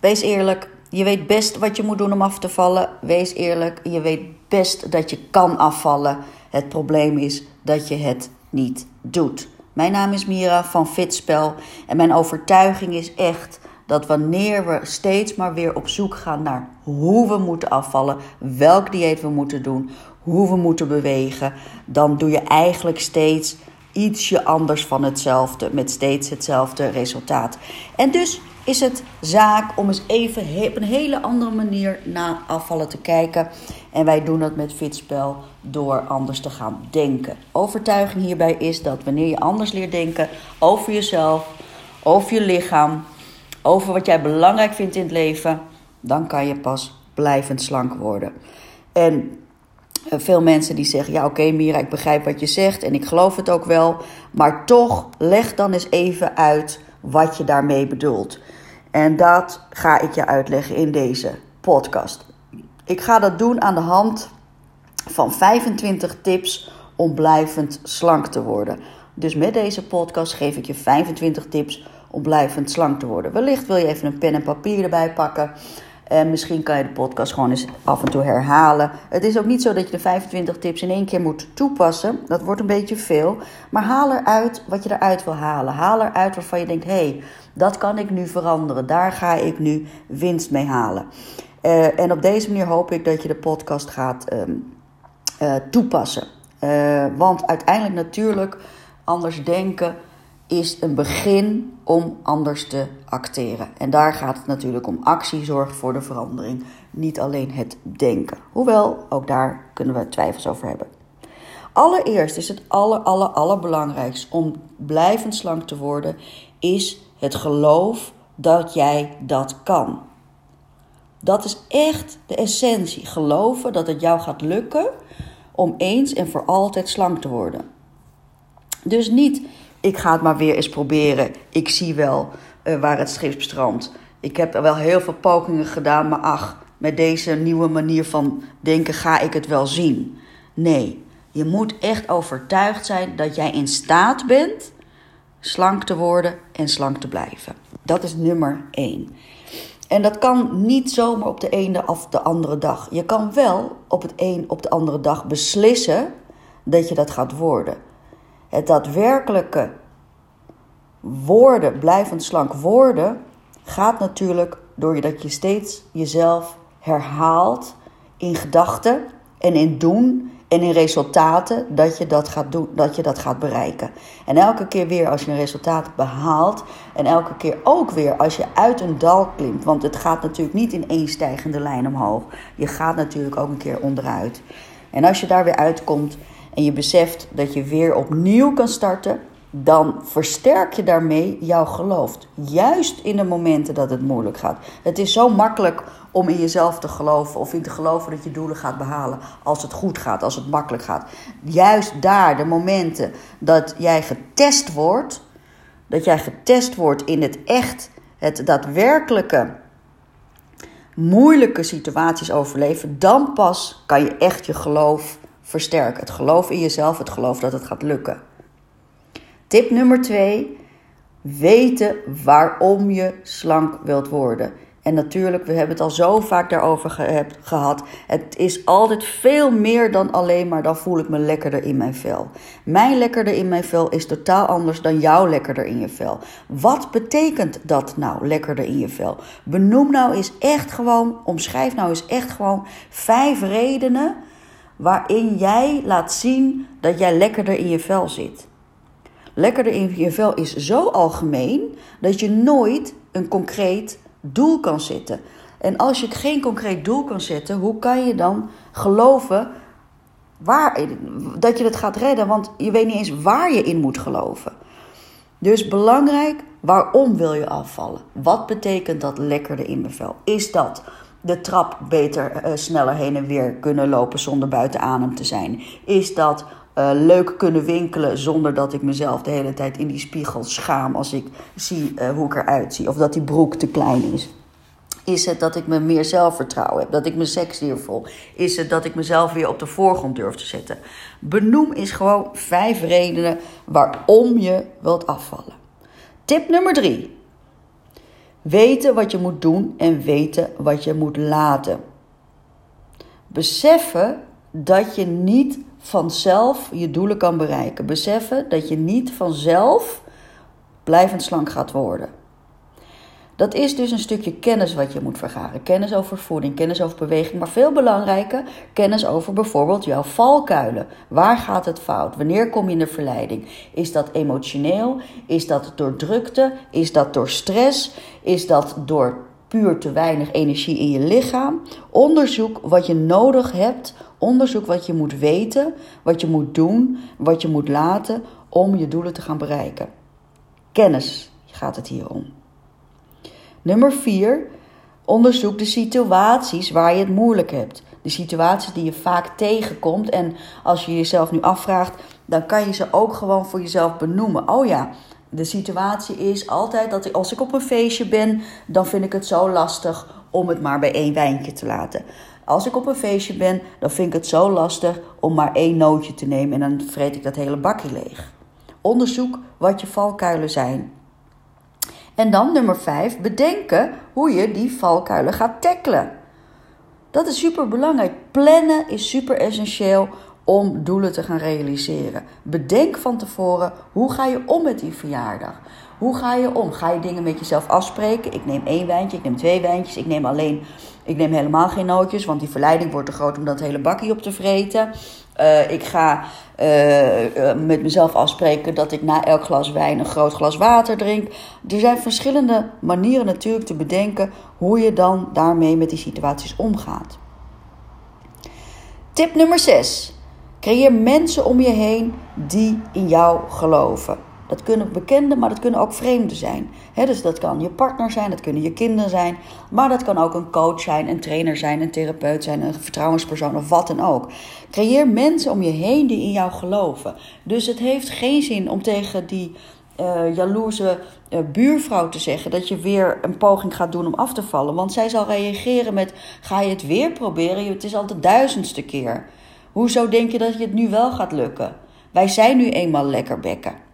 wees eerlijk. Je weet best wat je moet doen om af te vallen. Wees eerlijk. Je weet best dat je kan afvallen. Het probleem is dat je het niet doet. Mijn naam is Mira van Fitspel en mijn overtuiging is echt dat wanneer we steeds maar weer op zoek gaan naar hoe we moeten afvallen, welk dieet we moeten doen, hoe we moeten bewegen, dan doe je eigenlijk steeds ietsje anders van hetzelfde, met steeds hetzelfde resultaat. En dus is het zaak om eens even op een hele andere manier naar afvallen te kijken. En wij doen dat met Fitspel door anders te gaan denken. Overtuiging hierbij is dat wanneer je anders leert denken over jezelf, over je lichaam, over wat jij belangrijk vindt in het leven, dan kan je pas blijvend slank worden. En eh, veel mensen die zeggen: Ja, oké, Mira, ik begrijp wat je zegt en ik geloof het ook wel. Maar toch, leg dan eens even uit wat je daarmee bedoelt. En dat ga ik je uitleggen in deze podcast. Ik ga dat doen aan de hand van 25 tips om blijvend slank te worden. Dus met deze podcast geef ik je 25 tips om blijvend slank te worden. Wellicht wil je even een pen en papier erbij pakken. En misschien kan je de podcast gewoon eens af en toe herhalen. Het is ook niet zo dat je de 25 tips in één keer moet toepassen. Dat wordt een beetje veel. Maar haal eruit wat je eruit wil halen. Haal eruit waarvan je denkt: hé, hey, dat kan ik nu veranderen. Daar ga ik nu winst mee halen. Uh, en op deze manier hoop ik dat je de podcast gaat um, uh, toepassen. Uh, want uiteindelijk natuurlijk anders denken is een begin om anders te acteren. En daar gaat het natuurlijk om. Actie zorgt voor de verandering, niet alleen het denken. Hoewel, ook daar kunnen we twijfels over hebben. Allereerst is het aller, aller, allerbelangrijkste om blijvend slank te worden, is het geloof dat jij dat kan. Dat is echt de essentie. Geloven dat het jou gaat lukken om eens en voor altijd slank te worden. Dus niet ik ga het maar weer eens proberen. Ik zie wel uh, waar het schip strandt. Ik heb er wel heel veel pogingen gedaan, maar ach, met deze nieuwe manier van denken ga ik het wel zien. Nee, je moet echt overtuigd zijn dat jij in staat bent slank te worden en slank te blijven. Dat is nummer één. En dat kan niet zomaar op de ene of de andere dag. Je kan wel op het een op de andere dag beslissen dat je dat gaat worden. Het daadwerkelijke worden, blijvend slank worden, gaat natuurlijk doordat je steeds jezelf herhaalt in gedachten en in doen en in resultaten dat je dat gaat doen, dat je dat gaat bereiken. En elke keer weer als je een resultaat behaalt en elke keer ook weer als je uit een dal klimt, want het gaat natuurlijk niet in één stijgende lijn omhoog. Je gaat natuurlijk ook een keer onderuit. En als je daar weer uitkomt en je beseft dat je weer opnieuw kan starten, dan versterk je daarmee jouw geloof. Juist in de momenten dat het moeilijk gaat. Het is zo makkelijk om in jezelf te geloven of in te geloven dat je doelen gaat behalen als het goed gaat, als het makkelijk gaat. Juist daar, de momenten dat jij getest wordt, dat jij getest wordt in het echt, het daadwerkelijke moeilijke situaties overleven, dan pas kan je echt je geloof versterken. Het geloof in jezelf, het geloof dat het gaat lukken. Tip nummer 2. Weten waarom je slank wilt worden. En natuurlijk, we hebben het al zo vaak daarover gehad. Het is altijd veel meer dan alleen maar dan voel ik me lekkerder in mijn vel. Mijn lekkerder in mijn vel is totaal anders dan jouw lekkerder in je vel. Wat betekent dat nou, lekkerder in je vel? Benoem nou eens echt gewoon, omschrijf nou eens echt gewoon vijf redenen waarin jij laat zien dat jij lekkerder in je vel zit. Lekkerder in je vel is zo algemeen dat je nooit een concreet doel kan zetten. En als je geen concreet doel kan zetten, hoe kan je dan geloven waar, dat je het gaat redden? Want je weet niet eens waar je in moet geloven. Dus belangrijk, waarom wil je afvallen? Wat betekent dat lekkerder in mijn vel? Is dat de trap beter, uh, sneller heen en weer kunnen lopen zonder buiten adem te zijn? Is dat uh, leuk kunnen winkelen zonder dat ik mezelf de hele tijd in die spiegel schaam als ik zie uh, hoe ik eruit zie? Of dat die broek te klein is? Is het dat ik me meer zelfvertrouwen heb? Dat ik me sexier voel? Is het dat ik mezelf weer op de voorgrond durf te zetten? Benoem is gewoon vijf redenen waarom je wilt afvallen. Tip nummer drie. Weten wat je moet doen en weten wat je moet laten. Beseffen dat je niet vanzelf je doelen kan bereiken. Beseffen dat je niet vanzelf blijvend slank gaat worden. Dat is dus een stukje kennis wat je moet vergaren. Kennis over voeding, kennis over beweging, maar veel belangrijker, kennis over bijvoorbeeld jouw valkuilen. Waar gaat het fout? Wanneer kom je in de verleiding? Is dat emotioneel? Is dat door drukte? Is dat door stress? Is dat door puur te weinig energie in je lichaam? Onderzoek wat je nodig hebt, onderzoek wat je moet weten, wat je moet doen, wat je moet laten om je doelen te gaan bereiken. Kennis gaat het hier om. Nummer 4. Onderzoek de situaties waar je het moeilijk hebt. De situaties die je vaak tegenkomt. En als je jezelf nu afvraagt, dan kan je ze ook gewoon voor jezelf benoemen. Oh ja, de situatie is altijd dat als ik op een feestje ben, dan vind ik het zo lastig om het maar bij één wijntje te laten. Als ik op een feestje ben, dan vind ik het zo lastig om maar één nootje te nemen en dan vreet ik dat hele bakje leeg. Onderzoek wat je valkuilen zijn. En dan nummer 5, bedenken hoe je die valkuilen gaat tackelen. Dat is super belangrijk. Plannen is super essentieel om doelen te gaan realiseren. Bedenk van tevoren hoe ga je om met die verjaardag. Hoe ga je om? Ga je dingen met jezelf afspreken? Ik neem één wijntje, ik neem twee wijntjes, ik neem alleen, ik neem helemaal geen nootjes, want die verleiding wordt te groot om dat hele bakje op te vreten. Uh, ik ga uh, met mezelf afspreken dat ik na elk glas wijn een groot glas water drink. Er zijn verschillende manieren natuurlijk te bedenken hoe je dan daarmee met die situaties omgaat. Tip nummer 6. Creëer mensen om je heen die in jou geloven. Dat kunnen bekenden, maar dat kunnen ook vreemden zijn. dus dat kan je partner zijn, dat kunnen je kinderen zijn. Maar dat kan ook een coach zijn, een trainer zijn, een therapeut zijn, een vertrouwenspersoon of wat dan ook. Creëer mensen om je heen die in jou geloven. Dus het heeft geen zin om tegen die uh, jaloerse uh, buurvrouw te zeggen dat je weer een poging gaat doen om af te vallen. Want zij zal reageren met: ga je het weer proberen? Het is al de duizendste keer. Hoezo denk je dat je het nu wel gaat lukken? Wij zijn nu eenmaal lekker bekken.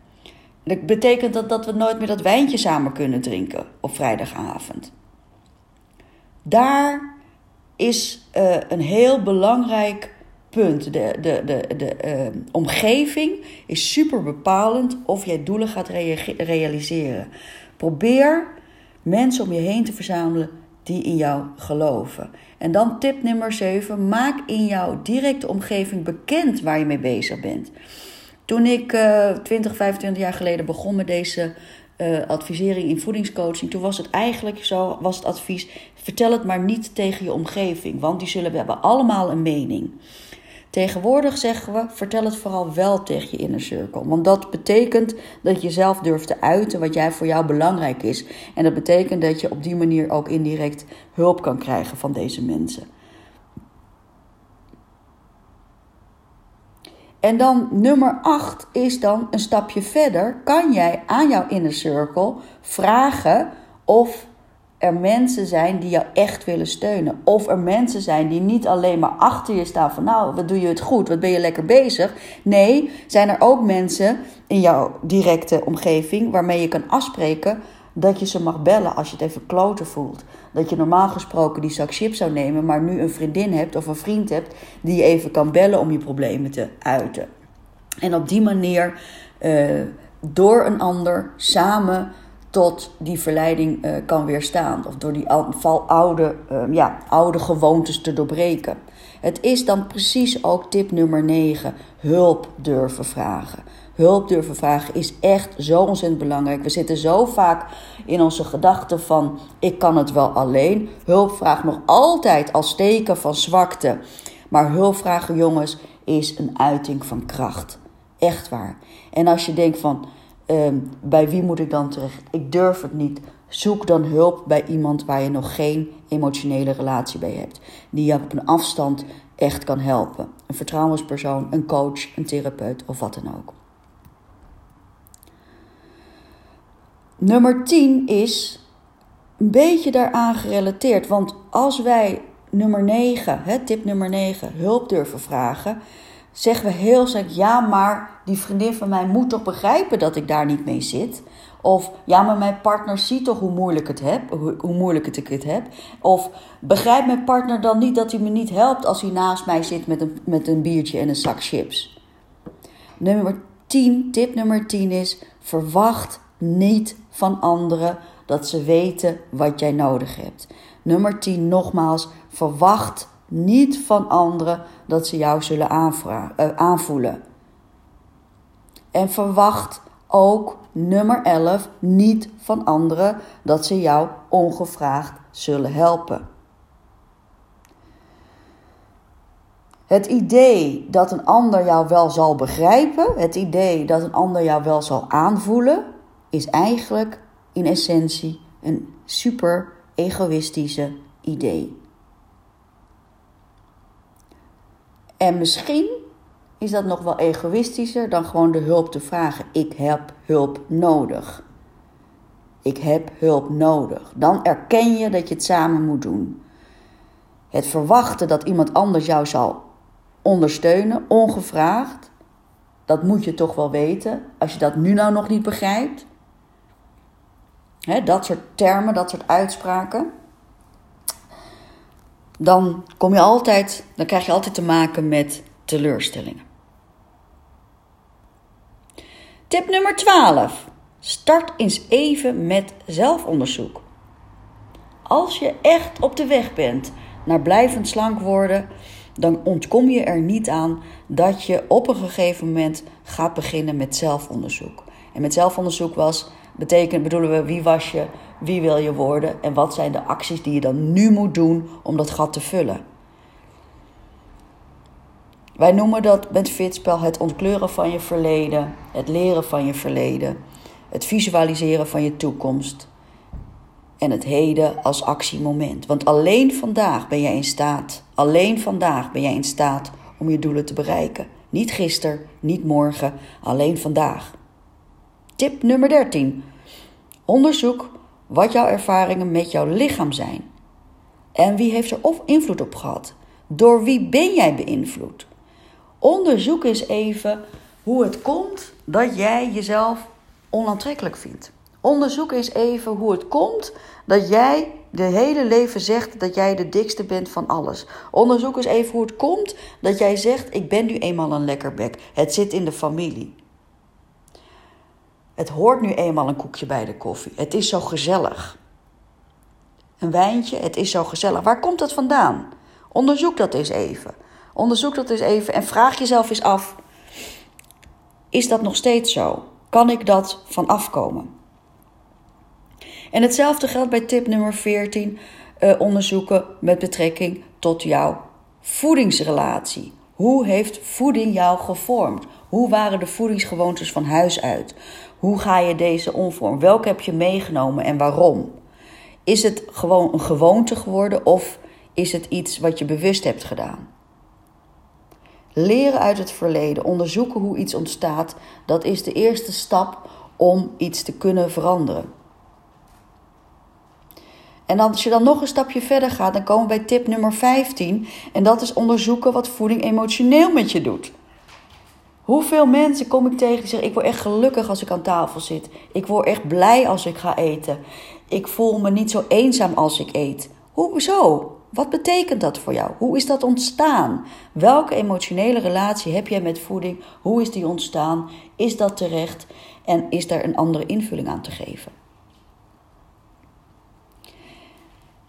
Dat betekent dat, dat we nooit meer dat wijntje samen kunnen drinken op vrijdagavond. Daar is uh, een heel belangrijk punt. De, de, de, de uh, omgeving is super bepalend of jij doelen gaat realiseren. Probeer mensen om je heen te verzamelen die in jou geloven. En dan tip nummer 7: maak in jouw directe omgeving bekend waar je mee bezig bent. Toen ik uh, 20, 25 jaar geleden begon met deze uh, advisering in voedingscoaching, toen was het eigenlijk zo, was het advies: vertel het maar niet tegen je omgeving, want die zullen we hebben allemaal een mening. Tegenwoordig zeggen we: vertel het vooral wel tegen je inner circle. Want dat betekent dat je zelf durft te uiten wat jij voor jou belangrijk is. En dat betekent dat je op die manier ook indirect hulp kan krijgen van deze mensen. En dan nummer 8 is dan een stapje verder. Kan jij aan jouw inner circle vragen of er mensen zijn die jou echt willen steunen. Of er mensen zijn die niet alleen maar achter je staan van nou, wat doe je het goed, wat ben je lekker bezig. Nee, zijn er ook mensen in jouw directe omgeving waarmee je kan afspreken dat je ze mag bellen als je het even kloten voelt. Dat je normaal gesproken die zak chips zou nemen, maar nu een vriendin hebt of een vriend hebt die je even kan bellen om je problemen te uiten. En op die manier, uh, door een ander, samen tot die verleiding uh, kan weerstaan. Of door die oude, uh, ja, oude gewoontes te doorbreken. Het is dan precies ook tip nummer 9: hulp durven vragen. Hulp durven vragen is echt zo ontzettend belangrijk. We zitten zo vaak in onze gedachten van ik kan het wel alleen. Hulp vraagt nog altijd als teken van zwakte. Maar hulp vragen, jongens, is een uiting van kracht. Echt waar. En als je denkt van Ehm, bij wie moet ik dan terecht? Ik durf het niet. Zoek dan hulp bij iemand waar je nog geen emotionele relatie bij hebt. Die je op een afstand echt kan helpen. Een vertrouwenspersoon, een coach, een therapeut of wat dan ook. Nummer 10 is een beetje daaraan gerelateerd. Want als wij nummer 9, hè, tip nummer 9, hulp durven vragen, zeggen we heel sterk: ja, maar die vriendin van mij moet toch begrijpen dat ik daar niet mee zit? Of ja, maar mijn partner ziet toch hoe moeilijk, het heb, hoe, moeilijk het ik het heb. Of begrijpt mijn partner dan niet dat hij me niet helpt als hij naast mij zit met een, met een biertje en een zak chips. Nummer 10, tip nummer 10 is: verwacht niet van anderen dat ze weten wat jij nodig hebt. Nummer 10, nogmaals, verwacht niet van anderen dat ze jou zullen uh, aanvoelen. En verwacht ook nummer 11 niet van anderen dat ze jou ongevraagd zullen helpen. Het idee dat een ander jou wel zal begrijpen, het idee dat een ander jou wel zal aanvoelen, is eigenlijk in essentie een super egoïstische idee. En misschien is dat nog wel egoïstischer dan gewoon de hulp te vragen. Ik heb hulp nodig. Ik heb hulp nodig. Dan erken je dat je het samen moet doen. Het verwachten dat iemand anders jou zal ondersteunen, ongevraagd, dat moet je toch wel weten. Als je dat nu nou nog niet begrijpt. dat soort termen, dat soort uitspraken. Dan kom je altijd, dan krijg je altijd te maken met teleurstellingen. Tip nummer 12. Start eens even met zelfonderzoek. Als je echt op de weg bent naar blijvend slank worden, dan ontkom je er niet aan dat je op een gegeven moment gaat beginnen met zelfonderzoek. En met zelfonderzoek was, betekent, bedoelen we wie was je, wie wil je worden en wat zijn de acties die je dan nu moet doen om dat gat te vullen. Wij noemen dat met Fitspel het ontkleuren van je verleden, het leren van je verleden, het visualiseren van je toekomst en het heden als actiemoment. Want alleen vandaag ben jij in staat, alleen vandaag ben jij in staat om je doelen te bereiken. Niet gisteren, niet morgen, alleen vandaag. Tip nummer 13. Onderzoek wat jouw ervaringen met jouw lichaam zijn. En wie heeft er of invloed op gehad? Door wie ben jij beïnvloed? Onderzoek eens even hoe het komt dat jij jezelf onaantrekkelijk vindt. Onderzoek eens even hoe het komt dat jij de hele leven zegt dat jij de dikste bent van alles. Onderzoek eens even hoe het komt dat jij zegt: Ik ben nu eenmaal een lekkerbek. Het zit in de familie. Het hoort nu eenmaal een koekje bij de koffie. Het is zo gezellig. Een wijntje, het is zo gezellig. Waar komt dat vandaan? Onderzoek dat eens even. Onderzoek dat eens even en vraag jezelf eens af: is dat nog steeds zo? Kan ik dat van afkomen? En hetzelfde geldt bij tip nummer 14: uh, onderzoeken met betrekking tot jouw voedingsrelatie. Hoe heeft voeding jou gevormd? Hoe waren de voedingsgewoontes van huis uit? Hoe ga je deze omvormen? Welke heb je meegenomen en waarom? Is het gewoon een gewoonte geworden of is het iets wat je bewust hebt gedaan? Leren uit het verleden, onderzoeken hoe iets ontstaat, dat is de eerste stap om iets te kunnen veranderen. En als je dan nog een stapje verder gaat, dan komen we bij tip nummer 15. En dat is onderzoeken wat voeding emotioneel met je doet. Hoeveel mensen kom ik tegen die zeggen: Ik word echt gelukkig als ik aan tafel zit. Ik word echt blij als ik ga eten. Ik voel me niet zo eenzaam als ik eet. Hoezo? Wat betekent dat voor jou? Hoe is dat ontstaan? Welke emotionele relatie heb jij met voeding? Hoe is die ontstaan? Is dat terecht? En is daar een andere invulling aan te geven?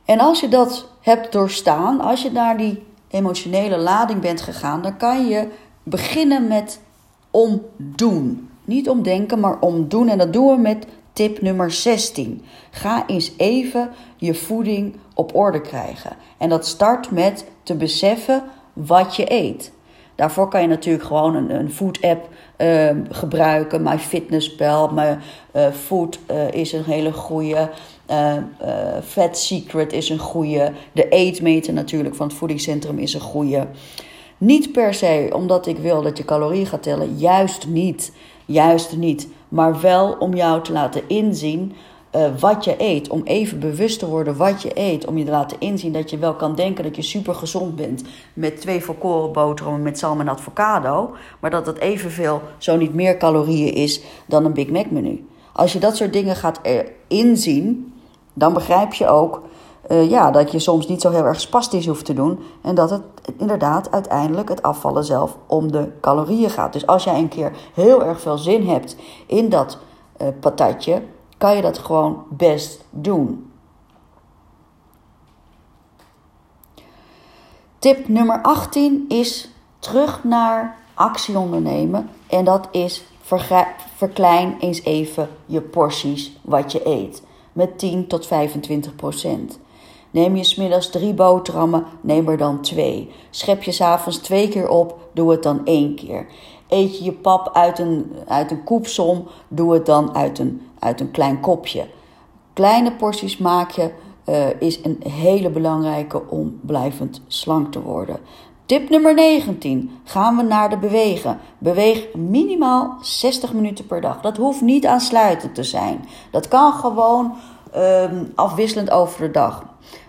En als je dat hebt doorstaan, als je naar die emotionele lading bent gegaan, dan kan je beginnen met omdoen. Niet omdenken, maar omdoen. En dat doen we met tip nummer 16. Ga eens even je voeding op orde krijgen. En dat start met te beseffen wat je eet. Daarvoor kan je natuurlijk gewoon een, een food app uh, gebruiken. MyFitnessPal, My uh, Food uh, is een hele goede. Uh, Fat Secret is een goede. De eetmeter natuurlijk van het voedingscentrum is een goede. Niet per se omdat ik wil dat je calorieën gaat tellen. Juist niet. Juist niet. Maar wel om jou te laten inzien uh, wat je eet. Om even bewust te worden wat je eet. Om je te laten inzien dat je wel kan denken dat je super gezond bent. Met twee volkoren boterhammen met zalm en avocado. Maar dat het evenveel, zo niet meer calorieën is dan een Big Mac menu. Als je dat soort dingen gaat inzien, dan begrijp je ook uh, ja, dat je soms niet zo heel erg spastisch hoeft te doen. En dat het inderdaad uiteindelijk het afvallen zelf om de calorieën gaat. Dus als jij een keer heel erg veel zin hebt in dat uh, patatje, kan je dat gewoon best doen. Tip nummer 18 is terug naar actie ondernemen. En dat is verklein eens even je porties wat je eet. Met 10 tot 25 procent. Neem je smiddags drie boterhammen, neem er dan twee. Schep je s'avonds twee keer op, doe het dan één keer. Eet je je pap uit een, uit een koepsom, doe het dan uit een, uit een klein kopje. Kleine porties maak je uh, is een hele belangrijke om blijvend slank te worden. Tip nummer 19. Gaan we naar de bewegen. Beweeg minimaal 60 minuten per dag. Dat hoeft niet aansluitend te zijn. Dat kan gewoon um, afwisselend over de dag.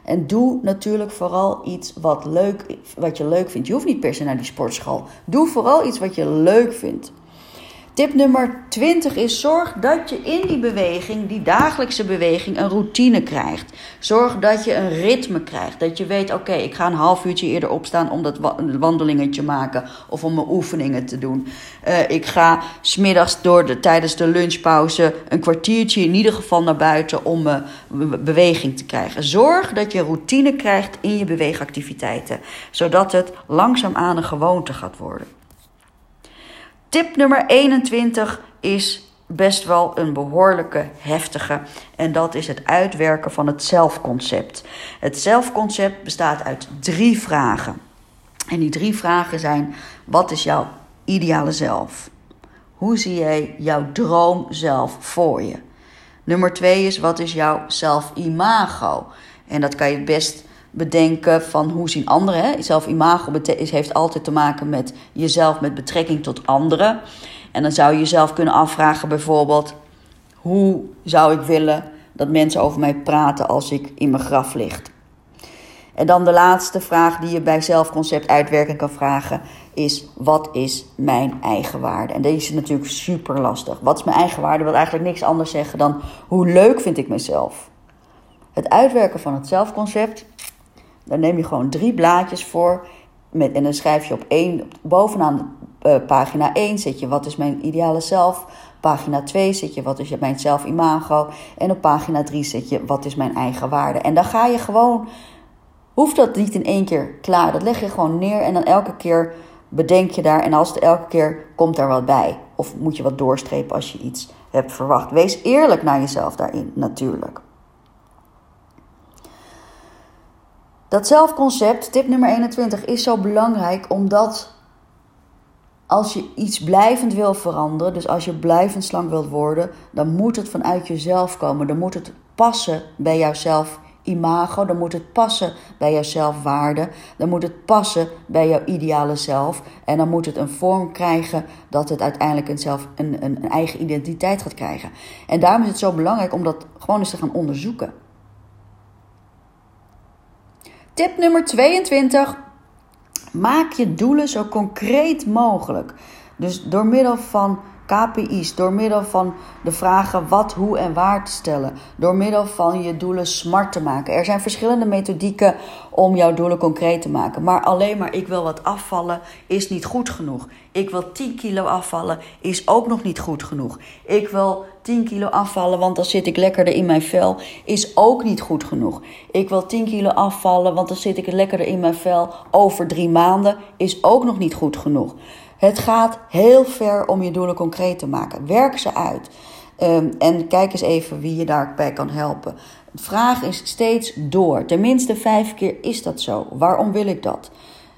En doe natuurlijk vooral iets wat, leuk, wat je leuk vindt. Je hoeft niet per se naar die sportschool. Doe vooral iets wat je leuk vindt. Tip nummer 20 is: zorg dat je in die beweging, die dagelijkse beweging, een routine krijgt. Zorg dat je een ritme krijgt. Dat je weet: oké, ik ga een half uurtje eerder opstaan om dat wandelingetje maken of om mijn oefeningen te doen. Uh, ik ga smiddags door de, tijdens de lunchpauze een kwartiertje in ieder geval naar buiten om mijn beweging te krijgen. Zorg dat je routine krijgt in je beweegactiviteiten, zodat het langzaamaan een gewoonte gaat worden. Tip nummer 21 is best wel een behoorlijke heftige. En dat is het uitwerken van het zelfconcept. Het zelfconcept bestaat uit drie vragen. En die drie vragen zijn: wat is jouw ideale zelf? Hoe zie jij jouw droom zelf voor je? Nummer twee is: wat is jouw zelfimago? En dat kan je het best bedenken van hoe zien anderen. Hè? Zelf-imago heeft altijd te maken met jezelf met betrekking tot anderen. En dan zou je jezelf kunnen afvragen bijvoorbeeld... hoe zou ik willen dat mensen over mij praten als ik in mijn graf lig? En dan de laatste vraag die je bij zelfconcept uitwerken kan vragen is: wat is mijn eigen waarde? En deze is natuurlijk super lastig. Wat is mijn eigen waarde? Wil eigenlijk niks anders zeggen dan hoe leuk vind ik mezelf? Het uitwerken van het zelfconcept dan neem je gewoon drie blaadjes voor. Met, en dan schrijf je op één, bovenaan uh, pagina 1 zet je wat is mijn ideale zelf. Pagina 2 zet je wat is mijn zelfimago. En op pagina 3 zet je wat is mijn eigen waarde. En dan ga je gewoon, hoeft dat niet in één keer klaar. Dat leg je gewoon neer en dan elke keer bedenk je daar. En als het elke keer komt er wat bij. Of moet je wat doorstrepen als je iets hebt verwacht. Wees eerlijk naar jezelf daarin natuurlijk. Dat zelfconcept, tip nummer 21, is zo belangrijk omdat als je iets blijvend wil veranderen, dus als je blijvend slank wilt worden, dan moet het vanuit jezelf komen. Dan moet het passen bij jouzelf imago, dan moet het passen bij jouw zelfwaarde, dan moet het passen bij jouw ideale zelf en dan moet het een vorm krijgen dat het uiteindelijk een, zelf, een, een, een eigen identiteit gaat krijgen. En daarom is het zo belangrijk om dat gewoon eens te gaan onderzoeken. Tip nummer 22. Maak je doelen zo concreet mogelijk. Dus door middel van KPI's, door middel van de vragen wat, hoe en waar te stellen, door middel van je doelen smart te maken. Er zijn verschillende methodieken om jouw doelen concreet te maken, maar alleen maar ik wil wat afvallen is niet goed genoeg. Ik wil 10 kilo afvallen is ook nog niet goed genoeg. Ik wil 10 kilo afvallen, want dan zit ik lekkerder in mijn vel, is ook niet goed genoeg. Ik wil 10 kilo afvallen, want dan zit ik lekkerder in mijn vel over drie maanden, is ook nog niet goed genoeg. Het gaat heel ver om je doelen concreet te maken. Werk ze uit. Um, en kijk eens even wie je daarbij kan helpen. Vraag is steeds door. Tenminste vijf keer is dat zo. Waarom wil ik dat?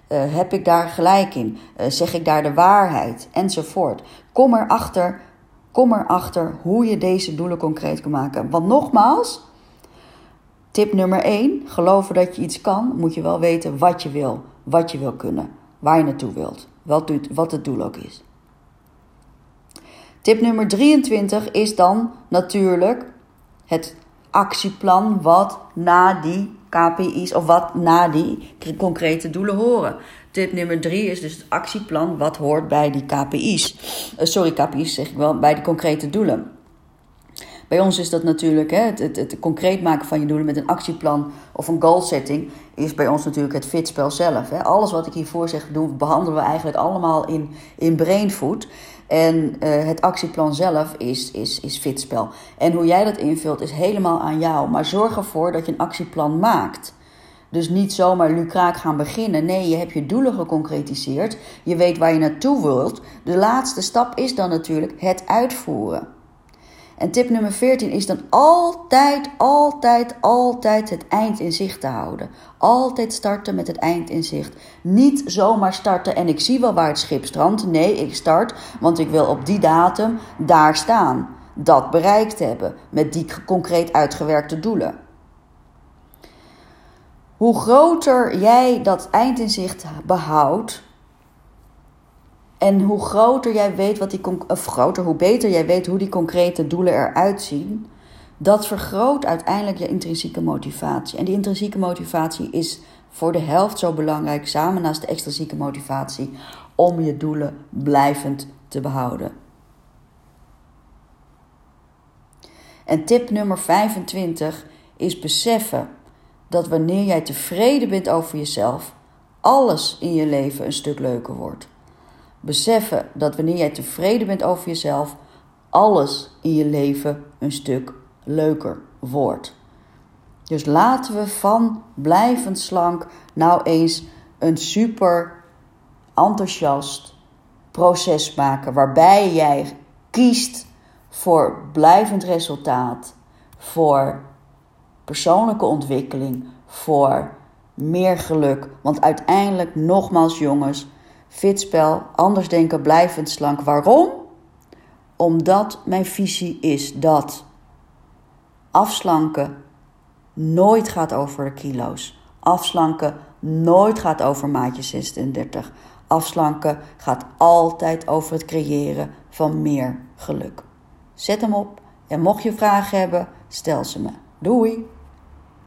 Uh, heb ik daar gelijk in? Uh, zeg ik daar de waarheid? Enzovoort. Kom erachter, kom erachter hoe je deze doelen concreet kan maken. Want nogmaals, tip nummer 1. Geloven dat je iets kan, moet je wel weten wat je wil. Wat je wil kunnen. Waar je naartoe wilt. Wat, wat het doel ook is. Tip nummer 23 is dan natuurlijk het actieplan wat na die KPI's of wat na die concrete doelen horen. Tip nummer 3 is dus het actieplan wat hoort bij die KPI's. Uh, sorry, KPI's zeg ik wel, bij die concrete doelen. Bij ons is dat natuurlijk hè, het, het, het, concreet maken van je doelen met een actieplan of een goal setting. Is bij ons natuurlijk het fitspel zelf. Hè. Alles wat ik hiervoor zeg, doen, behandelen we eigenlijk allemaal in, in brainfood. En uh, het actieplan zelf is, is, is fitspel. En hoe jij dat invult is helemaal aan jou. Maar zorg ervoor dat je een actieplan maakt. Dus niet zomaar lucraak gaan beginnen. Nee, je hebt je doelen geconcretiseerd. Je weet waar je naartoe wilt. De laatste stap is dan natuurlijk het uitvoeren. En tip nummer 14 is dan altijd, altijd, altijd het eind in zicht te houden. Altijd starten met het eind in zicht. Niet zomaar starten en ik zie wel waar het schip strandt. Nee, ik start, want ik wil op die datum daar staan. Dat bereikt hebben met die concreet uitgewerkte doelen. Hoe groter jij dat eindinzicht behoudt, en hoe groter jij weet wat die of groter, hoe beter jij weet hoe die concrete doelen eruit zien, dat vergroot uiteindelijk je intrinsieke motivatie. En die intrinsieke motivatie is voor de helft zo belangrijk, samen naast de extrinsieke motivatie, om je doelen blijvend te behouden. En tip nummer 25 is beseffen dat wanneer jij tevreden bent over jezelf, alles in je leven een stuk leuker wordt. Beseffen dat wanneer jij tevreden bent over jezelf, alles in je leven een stuk leuker wordt. Dus laten we van blijvend slank nou eens een super enthousiast proces maken waarbij jij kiest voor blijvend resultaat, voor persoonlijke ontwikkeling, voor meer geluk. Want uiteindelijk, nogmaals jongens, fitspel, anders denken, blijvend slank. Waarom? Omdat mijn visie is dat afslanken nooit gaat over de kilo's. Afslanken nooit gaat over maatje 36. Afslanken gaat altijd over het creëren van meer geluk. Zet hem op en mocht je vragen hebben, stel ze me. Doei!